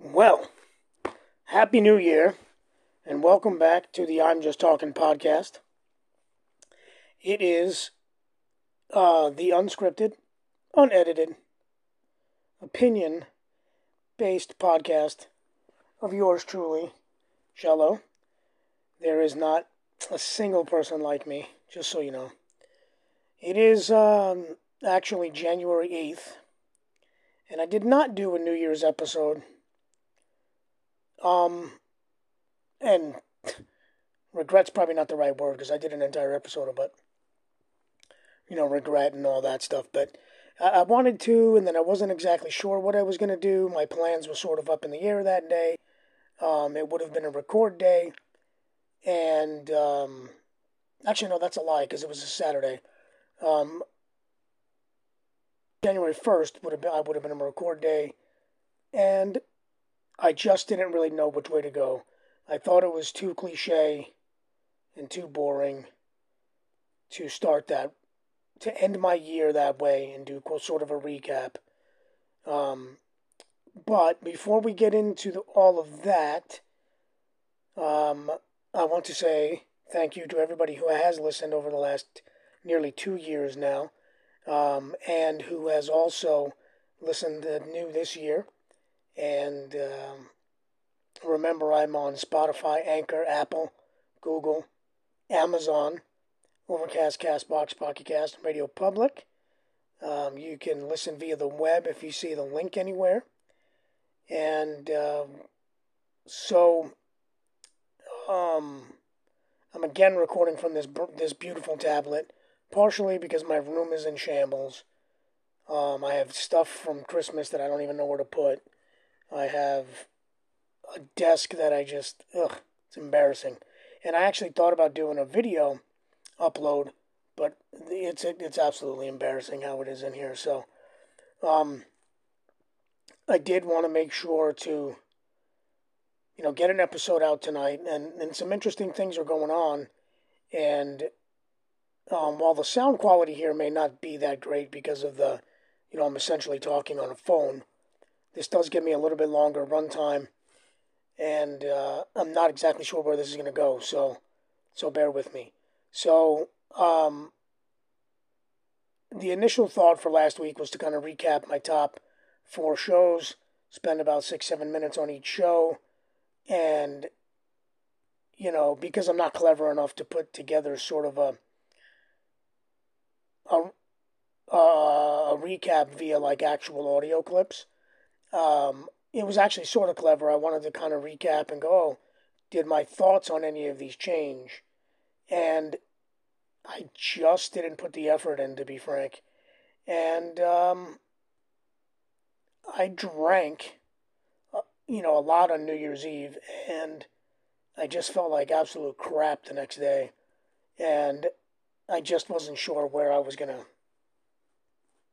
Well, Happy New Year, and welcome back to the I'm Just Talking podcast. It is uh, the unscripted, unedited, opinion based podcast of yours truly, Shallow. There is not a single person like me, just so you know. It is um, actually January 8th, and I did not do a New Year's episode. Um, and regret's probably not the right word because I did an entire episode about, you know, regret and all that stuff. But I, I wanted to, and then I wasn't exactly sure what I was going to do. My plans were sort of up in the air that day. Um, it would have been a record day, and um, actually, no, that's a lie because it was a Saturday. Um, January first would have been I would have been a record day, and I just didn't really know which way to go. I thought it was too cliche and too boring to start that to end my year that way and do sort of a recap. Um, but before we get into the, all of that, um, I want to say thank you to everybody who has listened over the last nearly two years now, um, and who has also listened new this year. And um, remember, I'm on Spotify, Anchor, Apple, Google, Amazon, Overcast, Castbox, Pocket Cast, Radio Public. Um, you can listen via the web if you see the link anywhere. And um, so um, I'm again recording from this this beautiful tablet, partially because my room is in shambles. Um, I have stuff from Christmas that I don't even know where to put. I have a desk that I just ugh, it's embarrassing. And I actually thought about doing a video upload, but it's it's absolutely embarrassing how it is in here. So, um, I did want to make sure to, you know, get an episode out tonight, and, and some interesting things are going on. And um, while the sound quality here may not be that great because of the, you know, I'm essentially talking on a phone, this does give me a little bit longer runtime, and uh, I'm not exactly sure where this is going to go. So, so bear with me. So, um, the initial thought for last week was to kind of recap my top four shows, spend about six, seven minutes on each show, and, you know, because I'm not clever enough to put together sort of a, a, a recap via like actual audio clips, um, it was actually sort of clever. I wanted to kind of recap and go, oh, did my thoughts on any of these change? And I just didn't put the effort in, to be frank. And um, I drank, you know, a lot on New Year's Eve, and I just felt like absolute crap the next day. And I just wasn't sure where I was going to,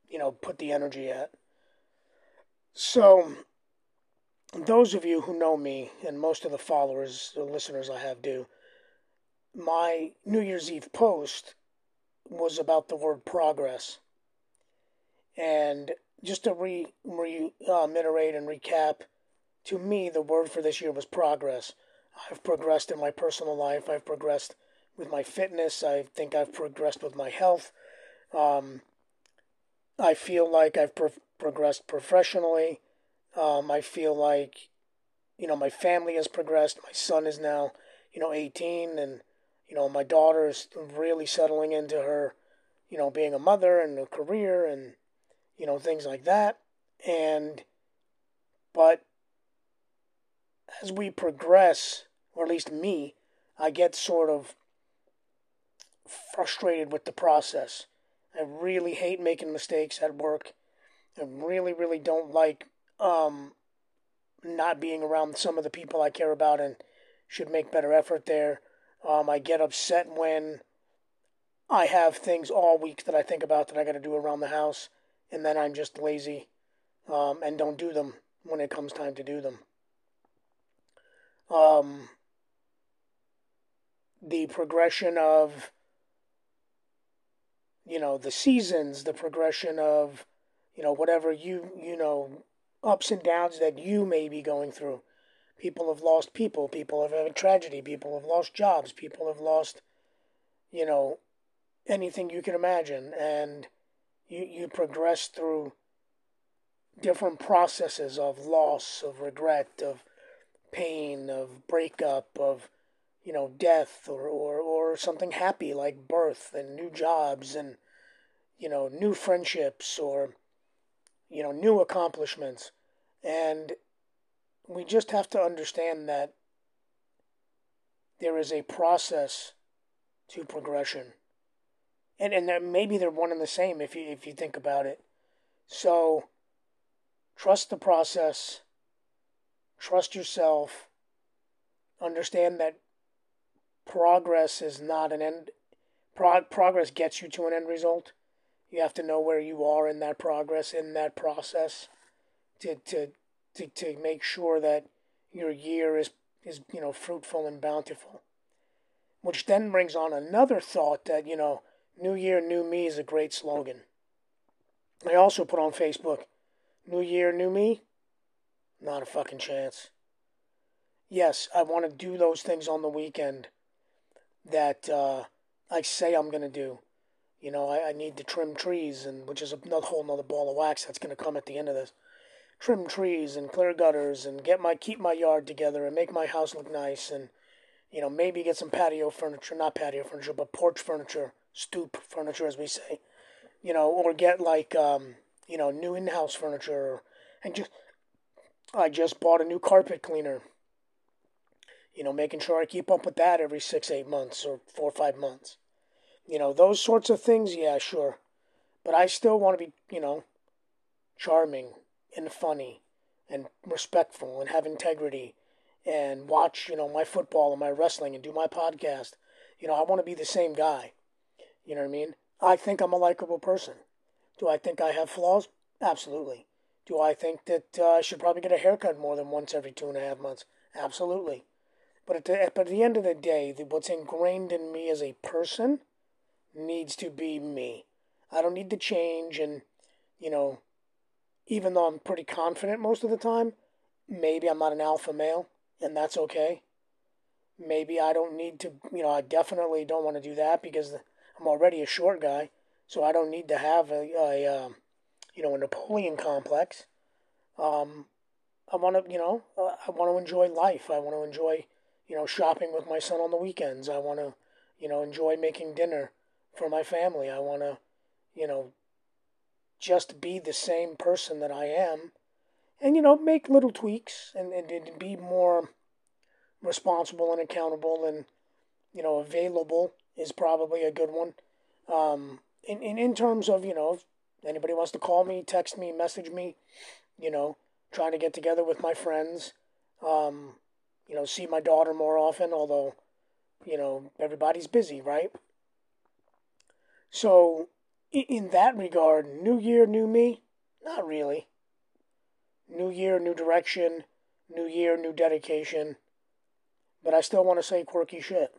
you know, put the energy at. So, those of you who know me, and most of the followers, the listeners I have do, my New Year's Eve post was about the word progress. And just to re, re uh, reiterate and recap, to me, the word for this year was progress. I've progressed in my personal life. I've progressed with my fitness. I think I've progressed with my health. Um, I feel like I've pro- progressed professionally. Um, I feel like, you know, my family has progressed. My son is now, you know, 18, and you know, my daughter is really settling into her, you know, being a mother and a career and you know, things like that. And, but as we progress, or at least me, I get sort of frustrated with the process. I really hate making mistakes at work. I really, really don't like um, not being around some of the people I care about and should make better effort there. Um, I get upset when I have things all week that I think about that I got to do around the house and then I'm just lazy um, and don't do them when it comes time to do them. Um, the progression of you know the seasons the progression of you know whatever you you know ups and downs that you may be going through. People have lost people people have had a tragedy people have lost jobs people have lost you know anything you can imagine. And you you progress through different processes of loss of regret of pain of breakup of you know, death or, or, or something happy like birth and new jobs and, you know, new friendships or, you know, new accomplishments. And we just have to understand that there is a process to progression. And, and that maybe they're one and the same if you, if you think about it. So trust the process, trust yourself, understand that progress is not an end. Pro- progress gets you to an end result. You have to know where you are in that progress, in that process, to to to, to make sure that your year is is you know fruitful and bountiful. Which then brings on another thought that you know, New Year, New Me is a great slogan. I also put on Facebook, New Year, New Me. Not a fucking chance. Yes, I want to do those things on the weekend that uh, I say I'm going to do. You know, I, I, need to trim trees, and which is another whole another ball of wax that's going to come at the end of this. Trim trees and clear gutters and get my keep my yard together and make my house look nice and you know maybe get some patio furniture, not patio furniture, but porch furniture, stoop furniture as we say. You know, or get like um, you know new in-house furniture and just I just bought a new carpet cleaner you know, making sure I keep up with that every six, eight months or four or five months. You know, those sorts of things, yeah, sure. But I still want to be, you know, charming and funny and respectful and have integrity and watch, you know, my football and my wrestling and do my podcast. You know, I want to be the same guy. You know what I mean? I think I'm a likable person. Do I think I have flaws? Absolutely. Do I think that uh, I should probably get a haircut more than once every two and a half months? Absolutely. But at the, but at the end of the day, what's ingrained in me as a person needs to be me. I don't need to change. And, you know, even though I'm pretty confident most of the time, maybe I'm not an alpha male, and that's okay. Maybe I don't need to, you know, I definitely don't want to do that because I'm already a short guy. So I don't need to have a, a um, you know, a Napoleon complex. Um, I want to, you know, uh, I want to enjoy life. I want to enjoy you know, shopping with my son on the weekends. I want to, you know, enjoy making dinner for my family. I want to, you know, just be the same person that I am and, you know, make little tweaks and, and, and be more responsible and accountable and, you know, available is probably a good one. Um, in, in, in terms of, you know, anybody wants to call me, text me, message me, you know, trying to get together with my friends. Um, you know, see my daughter more often, although, you know, everybody's busy, right? So, in that regard, new year, new me? Not really. New year, new direction, new year, new dedication. But I still want to say quirky shit.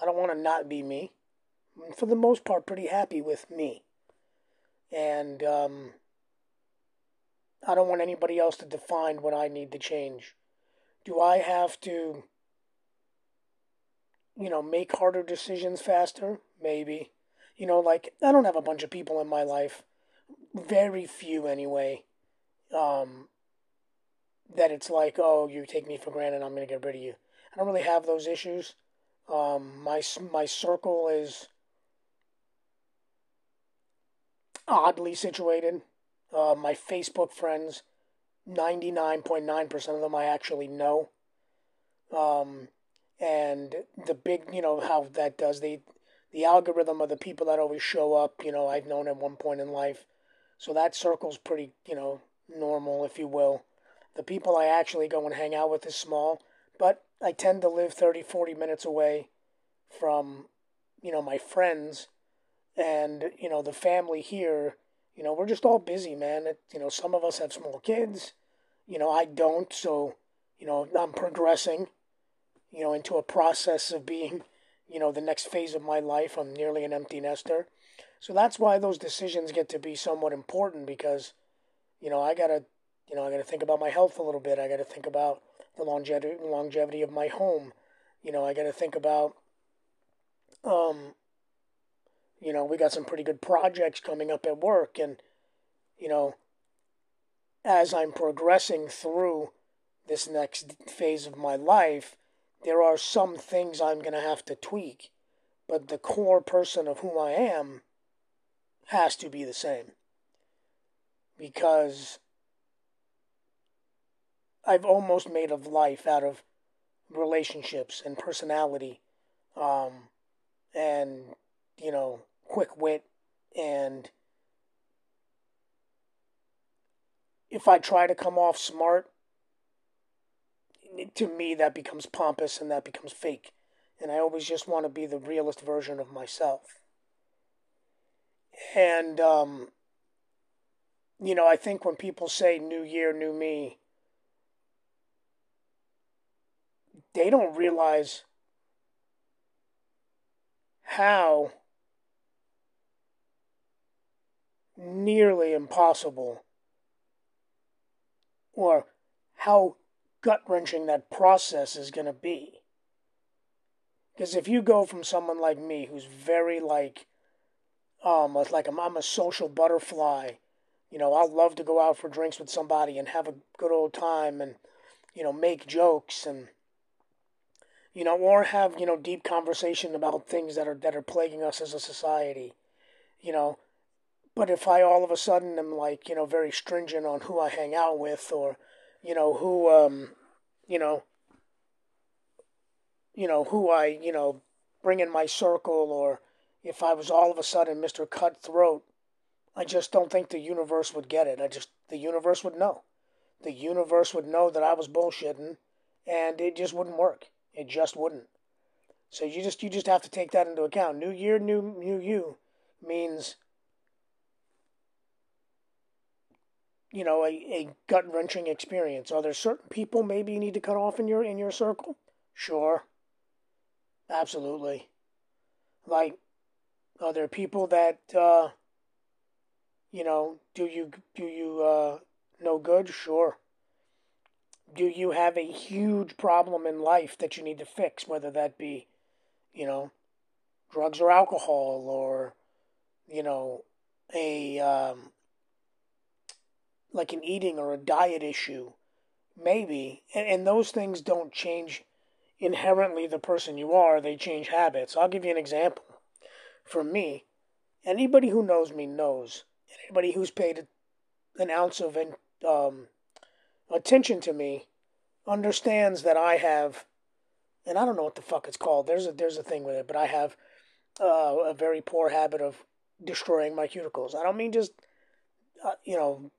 I don't want to not be me. I'm, for the most part, pretty happy with me. And um, I don't want anybody else to define what I need to change. Do I have to, you know, make harder decisions faster? Maybe. You know, like, I don't have a bunch of people in my life, very few anyway, um, that it's like, oh, you take me for granted, I'm going to get rid of you. I don't really have those issues. Um, my my circle is oddly situated. Uh, my Facebook friends 99.9% of them I actually know. Um, and the big, you know, how that does the the algorithm of the people that always show up, you know, I've known at one point in life. So that circle's pretty, you know, normal, if you will. The people I actually go and hang out with is small, but I tend to live 30, 40 minutes away from, you know, my friends and, you know, the family here you know, we're just all busy, man. It, you know, some of us have small kids. You know, I don't, so, you know, I'm progressing. you know, into a process of being, you know, the next phase of my life. I'm nearly an empty nester. So that's why those decisions get to be somewhat important because, you know, I gotta, you know, I gotta think about my health a little bit. I gotta think about the longevity longevity of my home. You know, I gotta think about, um, you know, we got some pretty good projects coming up at work, and you know, as I'm progressing through this next phase of my life, there are some things I'm going to have to tweak, but the core person of whom I am has to be the same. Because I've almost made of life out of relationships and personality, um, and, you know, quick wit and if I try to come off smart, to me that becomes pompous and that becomes fake. And I always just want to be the realist version of myself. And, um, you know, I think when people say new year, new me, they don't realize how nearly impossible or how gut wrenching that process is going to be. Because if you go from someone like me who's very like, um, like I'm, I'm a social butterfly, you know, I love to go out for drinks with somebody and have a good old time and, you know, make jokes and, you know, or have, you know, deep conversation about things that are, that are plaguing us as a society, you know, but if I all of a sudden am like, you know, very stringent on who I hang out with or, you know, who, um, you know, you know, who I, you know, bring in my circle or if I was all of a sudden Mr. Cutthroat, I just don't think the universe would get it. I just, the universe would know. The universe would know that I was bullshitting and it just wouldn't work. It just wouldn't. So you just, you just have to take that into account. New year, new, new you means you know, a, a gut wrenching experience. Are there certain people maybe you need to cut off in your in your circle? Sure. Absolutely. Like, are there people that uh, you know, do you do you uh, no good? Sure. Do you have a huge problem in life that you need to fix, whether that be, you know, drugs or alcohol or, you know, a um, like an eating or a diet issue, maybe. And, and those things don't change inherently the person you are, they change habits. I'll give you an example. For me, anybody who knows me knows, anybody who's paid an ounce of um, attention to me understands that I have, and I don't know what the fuck it's called. There's a there's a thing with it, but I have uh, a very poor habit of destroying my cuticles. I don't mean just uh, you know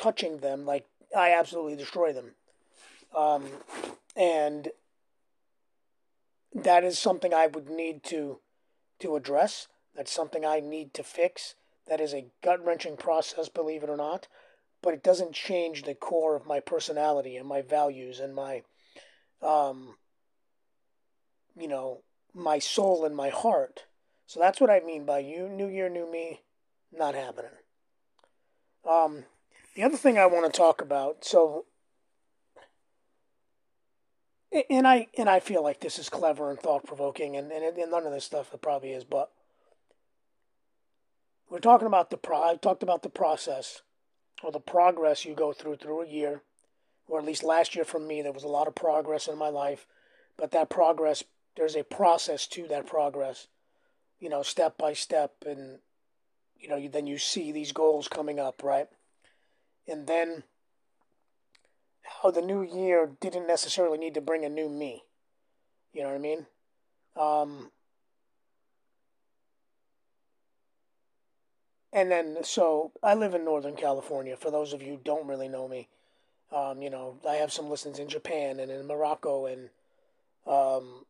touching them, like I absolutely destroy them. Um, and that is something I would need to to address. That's something I need to fix. That is a gut wrenching process, believe it or not. But it doesn't change the core of my personality and my values and my, um, you know, my soul and my heart. So that's what I mean by you, New Year, New Me, not happening. Um, the other thing I want to talk about, so and I and I feel like this is clever and thought provoking, and, and and none of this stuff it probably is, but we're talking about the pro. I talked about the process or the progress you go through through a year, or at least last year for me, there was a lot of progress in my life, but that progress there's a process to that progress, you know, step by step, and you know, you, then you see these goals coming up, right? And then how the new year didn't necessarily need to bring a new me. You know what I mean? Um, and then, so I live in Northern California. For those of you who don't really know me, um, you know, I have some listens in Japan and in Morocco and um,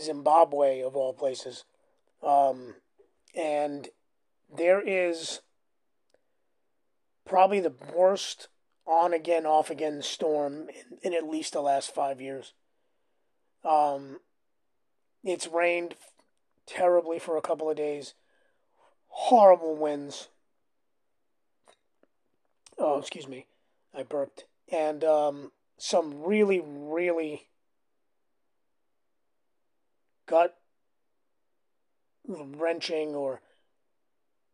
Zimbabwe, of all places. Um, and there is probably the worst on again, off again storm in, in at least the last five years. Um, it's rained terribly for a couple of days. Horrible winds. Oh, excuse me. I burped. And um, some really, really gut wrenching or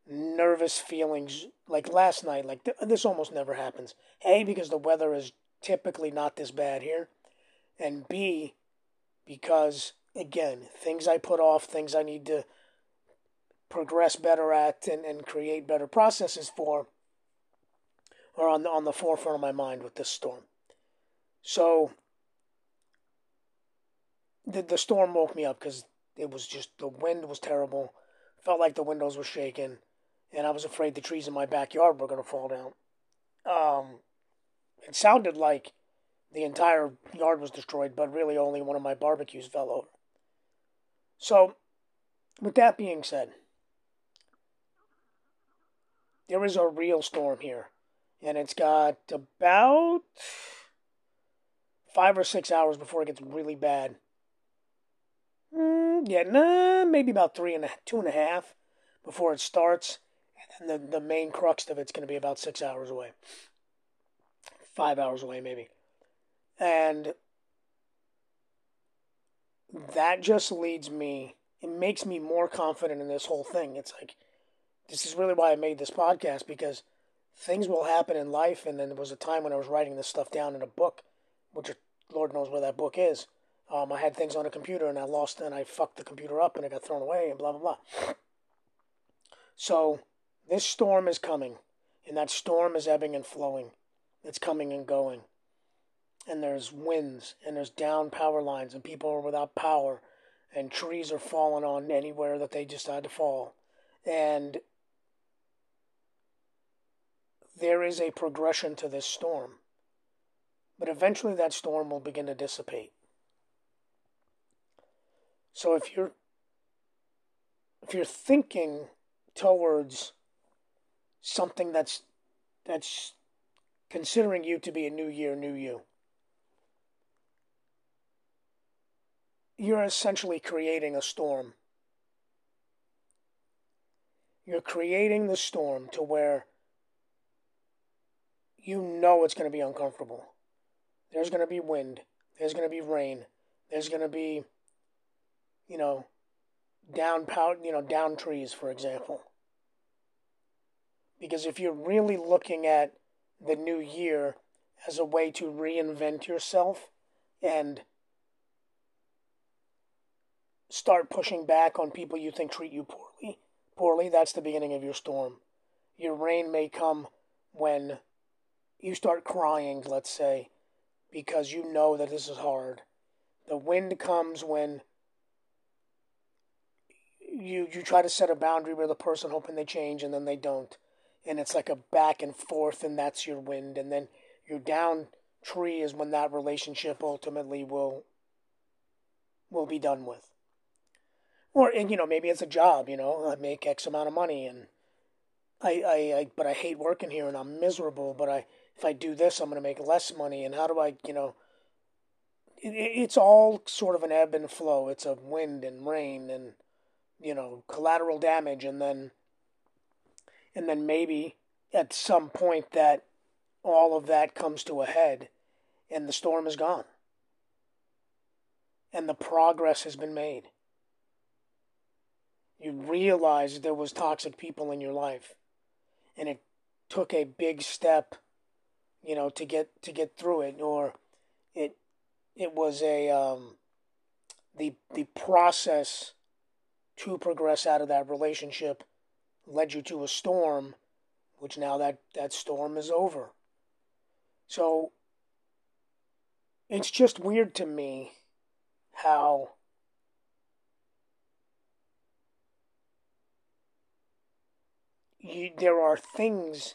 nervous feelings like last night like th- this almost never happens. A because the weather is typically not this bad here and b because again things i put off things i need to progress better at and, and create better processes for are on the, on the forefront of my mind with this storm. So the, the storm woke me up because it was just the wind was terrible. Felt like the windows were shaking and I was afraid the trees in my backyard were going to fall down. Um, it sounded like the entire yard was destroyed, but really only one of my barbecues fell over. So, with that being said, there is a real storm here, and it's got about five or six hours before it gets really bad. Mm, yeah, nah, maybe about three and a, two and a half before it starts the, the main crux of it's going to be about six hours away, five hours away, maybe. And that just leads me, it makes me more confident in this whole thing. It's like, this is really why I made this podcast because things will happen in life. And then there was a time when I was writing this stuff down in a book, which Lord knows where that book is. Um, I had things on a computer and I lost and I fucked the computer up and it got thrown away and blah, blah, blah. So this storm is coming, and that storm is ebbing and flowing. It's coming and going. And there's winds, and there's down power lines, and people are without power, and trees are falling on anywhere that they decide to fall. And there is a progression to this storm. But eventually that storm will begin to dissipate. So if you're if you're thinking towards something that's that's considering you to be a new year, new you. You're essentially creating a storm. You're creating the storm to where you know it's going to be uncomfortable. There's going to be wind. There's going to be rain. There's going to be, you know, down pout, you know, down trees, for example. Because if you're really looking at the new year as a way to reinvent yourself and start pushing back on people you think treat you poorly, poorly, that's the beginning of your storm. Your rain may come when you start crying, let's say, because you know that this is hard. The wind comes when you you try to set a boundary with a person hoping they change and then they don't and it's like a back and forth, and that's your wind. And then your down tree is when that relationship ultimately will will be done with. Or and you know maybe it's a job. You know I make X amount of money, and I I, I but I hate working here, and I'm miserable. But I if I do this, I'm going to make less money. And how do I you know? It, it's all sort of an ebb and flow. It's a wind and rain and you know collateral damage, and then and then maybe at some point that all of that comes to a head and the storm is gone. And the progress has been made. You realize there was toxic people in your life. And it took a big step you know to get to get through it or it it was a um, the the process to progress out of that relationship led you to a storm, which now that, that storm is over. So it's just weird to me how you, there are things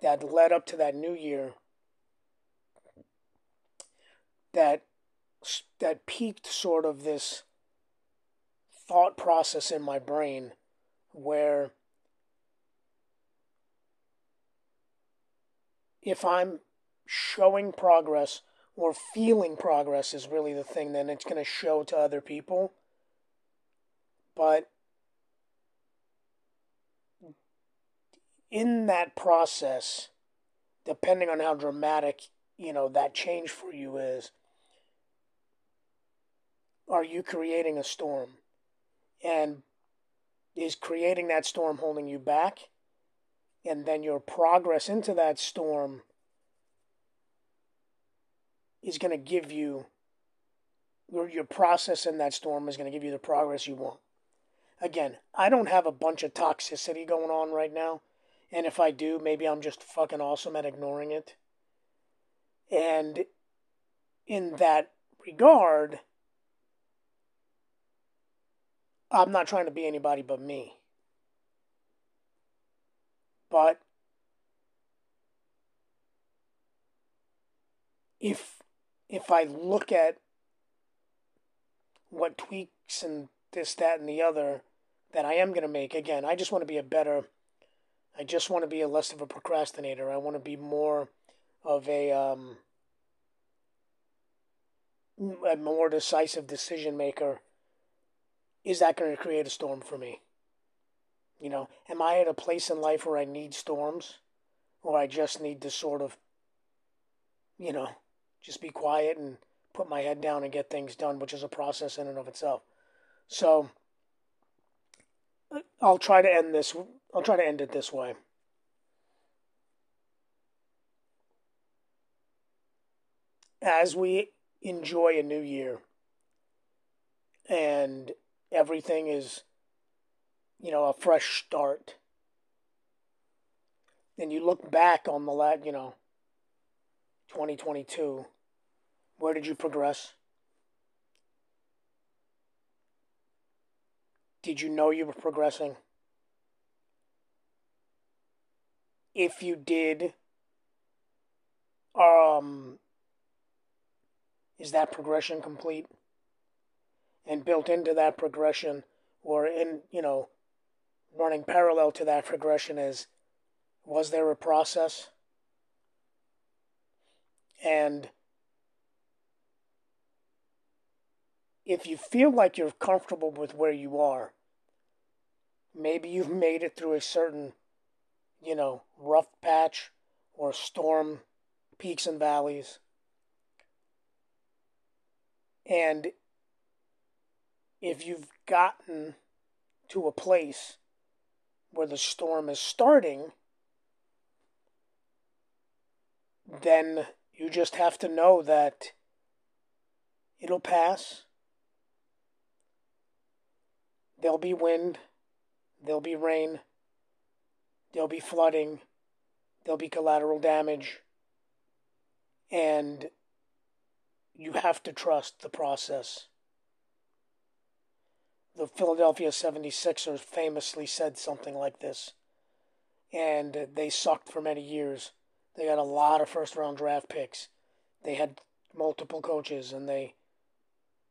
that led up to that new year that that piqued sort of this thought process in my brain where if I'm showing progress or feeling progress is really the thing, then it's going to show to other people. But in that process, depending on how dramatic, you know, that change for you is, are you creating a storm? And is creating that storm holding you back? And then your progress into that storm is going to give you, your, your process in that storm is going to give you the progress you want. Again, I don't have a bunch of toxicity going on right now. And if I do, maybe I'm just fucking awesome at ignoring it. And in that regard, I'm not trying to be anybody but me. But if if I look at what tweaks and this, that, and the other that I am going to make, again, I just want to be a better, I just want to be a less of a procrastinator. I want to be more of a, um, a more decisive decision maker is that going to create a storm for me? You know, am I at a place in life where I need storms? Or I just need to sort of, you know, just be quiet and put my head down and get things done, which is a process in and of itself. So I'll try to end this. I'll try to end it this way. As we enjoy a new year and everything is, you know, a fresh start. And you look back on the last, you know, 2022, where did you progress? Did you know you were progressing? If you did, um, is that progression complete? And built into that progression or in you know running parallel to that progression is was there a process? And if you feel like you're comfortable with where you are maybe you've made it through a certain you know rough patch or storm peaks and valleys. And if you've gotten to a place where the storm is starting, then you just have to know that it'll pass. There'll be wind, there'll be rain, there'll be flooding, there'll be collateral damage, and you have to trust the process the Philadelphia 76ers famously said something like this. And they sucked for many years. They got a lot of first round draft picks. They had multiple coaches and they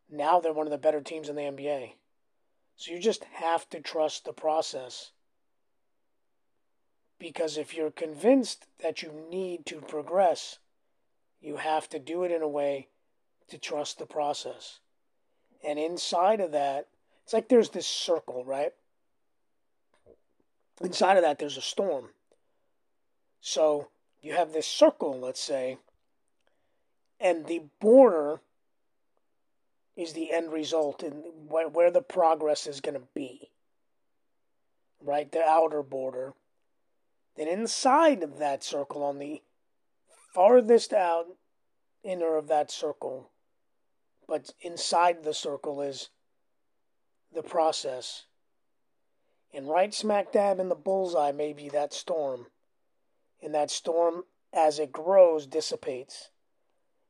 now they're one of the better teams in the NBA. So you just have to trust the process. Because if you're convinced that you need to progress, you have to do it in a way to trust the process. And inside of that, it's like there's this circle, right? Inside of that, there's a storm. So you have this circle, let's say, and the border is the end result and where the progress is going to be. Right? The outer border. Then inside of that circle, on the farthest out inner of that circle, but inside the circle is the process. And right smack dab in the bullseye may be that storm. And that storm, as it grows, dissipates.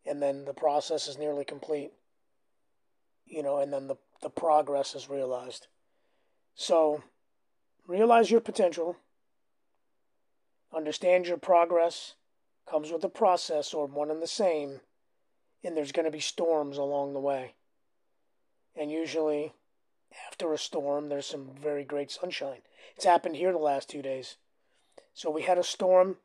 And then the process is nearly complete. You know, and then the, the progress is realized. So, realize your potential. Understand your progress comes with a process or one and the same. And there's going to be storms along the way. And usually, after a storm, there's some very great sunshine. It's happened here the last two days. So we had a storm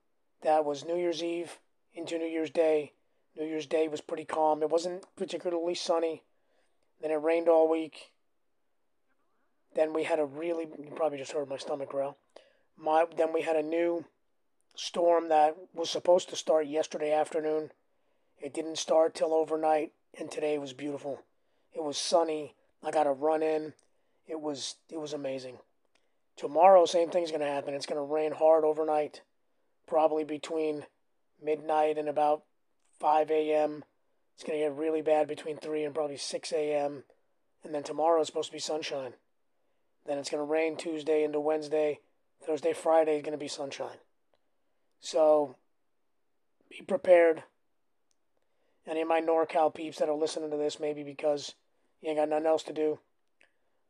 that was New Year's Eve into New Year's Day. New Year's Day was pretty calm. It wasn't particularly sunny. Then it rained all week. Then we had a really, you probably just heard my stomach growl. My, then we had a new storm that was supposed to start yesterday afternoon. It didn't start till overnight, and today was beautiful. It was sunny. I got a run in. It was it was amazing. Tomorrow, same thing's to happen. It's to rain hard overnight, probably between midnight and about 5 a.m. It's to get really bad between 3 and probably 6 a.m. And then tomorrow is supposed to be sunshine. Then it's to rain Tuesday into Wednesday. Thursday, Friday is to be sunshine. So be prepared. Any of my NorCal peeps that are listening to this, maybe because you ain't got nothing else to do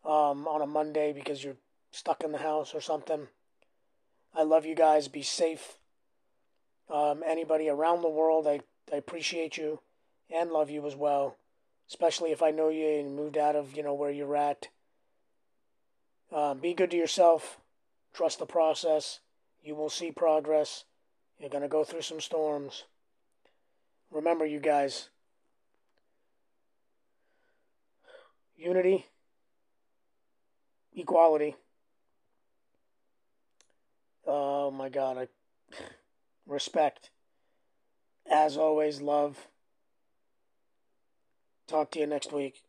um, on a Monday because you're stuck in the house or something. I love you guys. Be safe. Um, anybody around the world, I, I appreciate you and love you as well. Especially if I know you and moved out of you know where you're at. Um, be good to yourself. Trust the process. You will see progress. You're gonna go through some storms. Remember, you guys. Unity, equality. Oh my God, I respect. As always, love. Talk to you next week.